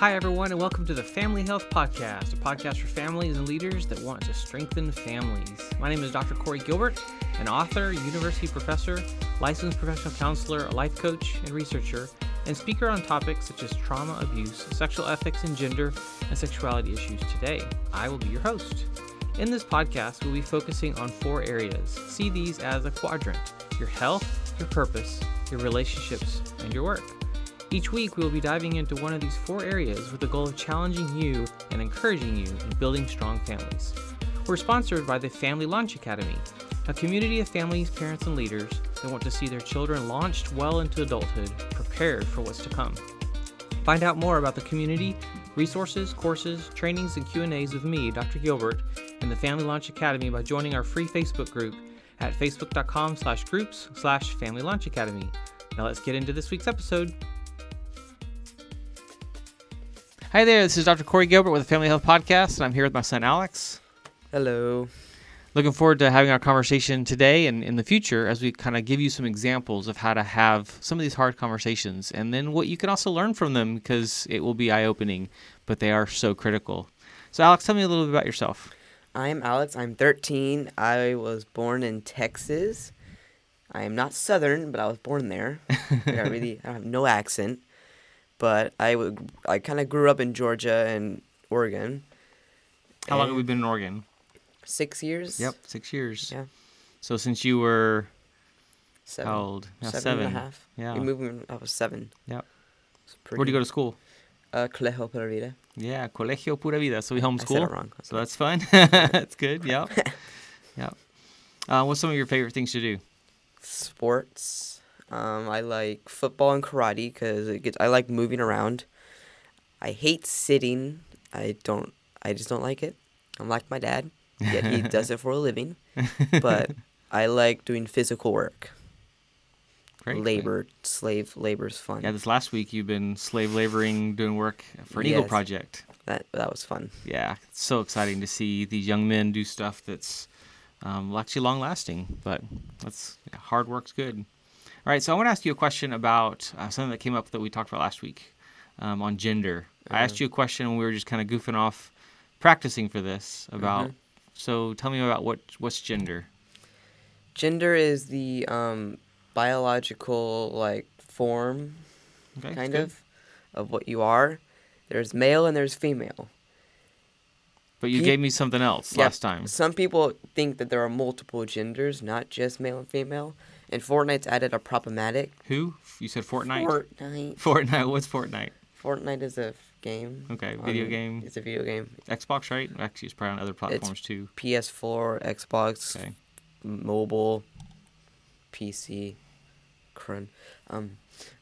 Hi, everyone, and welcome to the Family Health Podcast, a podcast for families and leaders that want to strengthen families. My name is Dr. Corey Gilbert, an author, university professor, licensed professional counselor, a life coach, and researcher, and speaker on topics such as trauma, abuse, sexual ethics, and gender and sexuality issues. Today, I will be your host. In this podcast, we'll be focusing on four areas. See these as a quadrant your health, your purpose, your relationships, and your work. Each week, we will be diving into one of these four areas with the goal of challenging you and encouraging you in building strong families. We're sponsored by the Family Launch Academy, a community of families, parents, and leaders that want to see their children launched well into adulthood, prepared for what's to come. Find out more about the community, resources, courses, trainings, and Q&As with me, Dr. Gilbert, and the Family Launch Academy by joining our free Facebook group at facebook.com slash groups slash Family Launch Academy. Now let's get into this week's episode. Hi there, this is Dr. Corey Gilbert with the Family Health Podcast, and I'm here with my son Alex. Hello. Looking forward to having our conversation today and in the future as we kind of give you some examples of how to have some of these hard conversations and then what you can also learn from them because it will be eye opening, but they are so critical. So, Alex, tell me a little bit about yourself. I'm Alex. I'm 13. I was born in Texas. I am not Southern, but I was born there. I really I have no accent but I would I kind of grew up in Georgia and Oregon. How long have we been in Oregon? Six years. Yep, six years. Yeah. So since you were seven. how old? Yeah, seven, seven and a half. Yeah. We moved when I was seven. Yep. Where Where'd you go to school? Uh, Colegio Pura Vida. Yeah, Colegio Pura Vida. So we I homeschool. said it wrong. So that's fun. that's good. Yep. yep. Uh, what's some of your favorite things to do? Sports. Um, I like football and karate because it gets. I like moving around. I hate sitting. I don't. I just don't like it. I'm like my dad. Yet he does it for a living. But I like doing physical work. Great. labor, slave labor is fun. Yeah, this last week you've been slave laboring, doing work for an Eagle Project. That that was fun. Yeah, it's so exciting to see these young men do stuff that's um, actually long lasting. But that's yeah, hard work's good. All right, so I want to ask you a question about uh, something that came up that we talked about last week um, on gender. I asked you a question when we were just kind of goofing off, practicing for this about. So tell me about what what's gender. Gender is the um, biological like form, Okay, kind of, of what you are. There's male and there's female. But you Pe- gave me something else Yeah, last time. Some people think that there are multiple genders, not just male and female. And Fortnite's added a problematic. Who? You said Fortnite. Fortnite. Fortnite. What's Fortnite? Fortnite is a f- game. Okay, video on- game. It's a video game. Xbox, right? Actually, it's probably on other platforms too. PS4, Xbox, Okay. mobile, PC, crun. Um,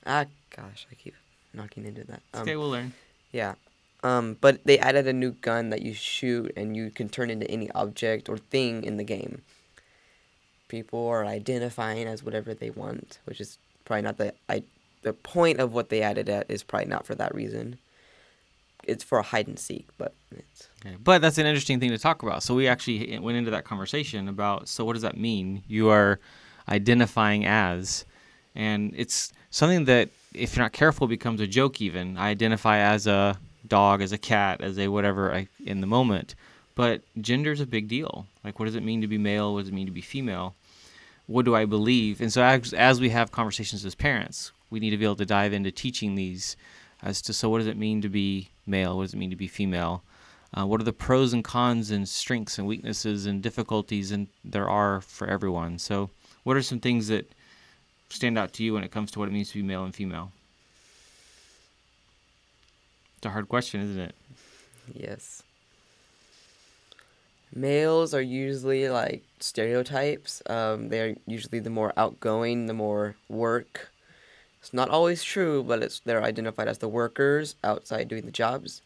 ah, gosh, I keep knocking into that. Um, okay, we'll learn. Yeah. Um, but they added a new gun that you shoot and you can turn into any object or thing in the game. People are identifying as whatever they want, which is probably not the I the point of what they added at is probably not for that reason. It's for a hide and seek, but it's Okay. But that's an interesting thing to talk about. So we actually went into that conversation about so what does that mean? You are identifying as, and it's something that if you're not careful becomes a joke. Even I identify as a dog, as a cat, as a whatever I, in the moment. But gender is a big deal. Like, what does it mean to be male? What does it mean to be female? What do I believe? And so, as, as we have conversations as parents, we need to be able to dive into teaching these as to so what does it mean to be male? What does it mean to be female? Uh, what are the pros and cons and strengths and weaknesses and difficulties and there are for everyone? So, what are some things that stand out to you when it comes to what it means to be male and female? It's a hard question, isn't it? yes. Males are usually like stereotypes. Um, they're usually the more outgoing, the more work. It's not always true, but it's they're identified as the workers outside doing the jobs.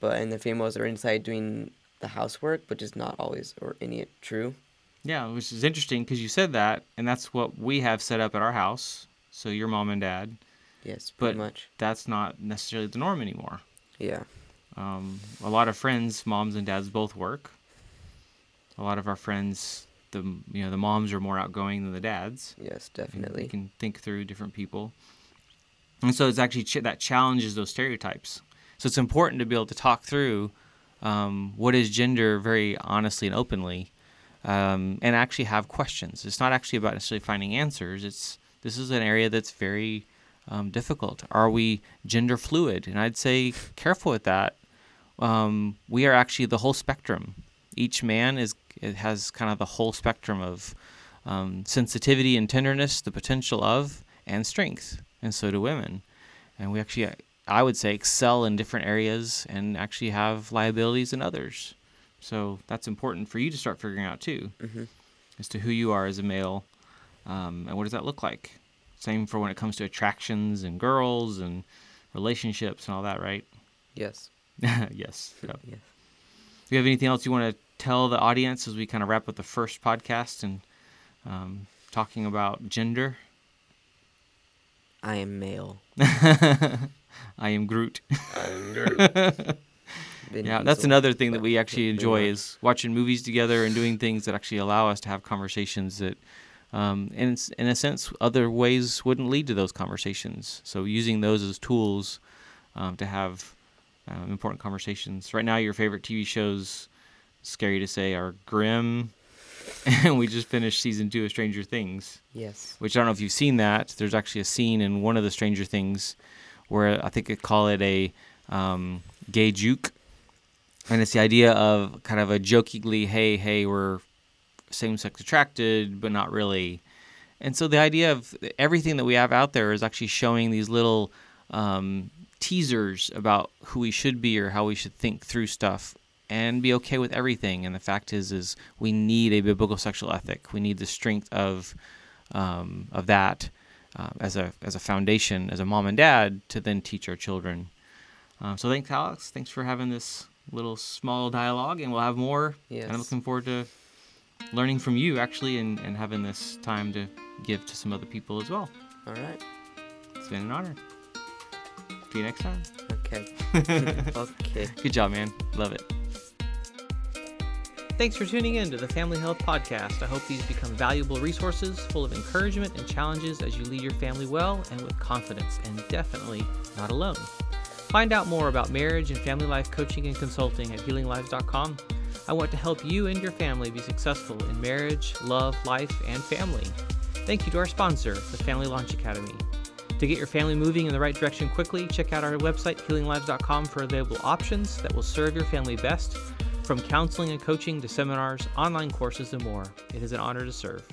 But and the females are inside doing the housework, which is not always or any true. Yeah, which is interesting because you said that, and that's what we have set up at our house. So your mom and dad. Yes, But pretty much. that's not necessarily the norm anymore. Yeah. Um, a lot of friends, moms and dads both work. A lot of our friends, the you know the moms are more outgoing than the dads. Yes, definitely. You can think through different people, and so it's actually ch- that challenges those stereotypes. So it's important to be able to talk through um, what is gender very honestly and openly, um, and actually have questions. It's not actually about necessarily finding answers. It's this is an area that's very um, difficult. Are we gender fluid? And I'd say careful with that. Um, we are actually the whole spectrum. Each man is it has kind of the whole spectrum of um, sensitivity and tenderness, the potential of, and strength, and so do women. And we actually, I would say, excel in different areas and actually have liabilities in others. So that's important for you to start figuring out too, Mm-hmm. as to who you are as a male, um, and what does that look like. Same for when it comes to attractions and girls and relationships and all that, right? Yes. yes. Yep. Yes. Do you have anything else you want to tell the audience as we kind of wrap up the first podcast and um, talking about gender? I am male. I am Groot. I'm Vin Yeah, that's another thing that we actually enjoy is watching movies together and doing things that actually allow us to have conversations that, um, in in a sense, other ways wouldn't lead to those conversations. So using those as tools um, to have um, important conversations. Right now, your favorite TV shows, scary to say, are Grimm, and we just finished season two of Stranger Things Yes. which I don't know if you've seen that. There's actually a scene in one of the Stranger Things where I think they call it a um, gay juke. And it's the idea of kind of a jokingly, hey, hey, we're same sex attracted, but not really. And so the idea of everything that we have out there is actually showing these little um, teasers about who we should be or how we should think through stuff and be okay with everything. And the fact is, is we need a biblical sexual ethic. We need the strength of um, of that uh, as a as a foundation, as a mom and dad, to then teach our children. Um, so thanks, Alex. Thanks for having this little small dialogue, and we'll have more. Yes. And I'm looking forward to learning from you actually, and, and having this time to give to some other people as well. All right. It's been an honor. See you next time. Okay. okay. Good job, man. Love it. Thanks for tuning in to the Family Health Podcast. I hope these become valuable resources full of encouragement and challenges as you lead your family well and with confidence, and definitely not alone. Find out more about marriage and family life coaching and consulting at healinglives.com. I want to help you and your family be successful in marriage, love, life, and family. Thank you to our sponsor, the Family Launch Academy. To get your family moving in the right direction quickly, check out our website, healinglives.com, for available options that will serve your family best, from counseling and coaching to seminars, online courses, and more. It is an honor to serve.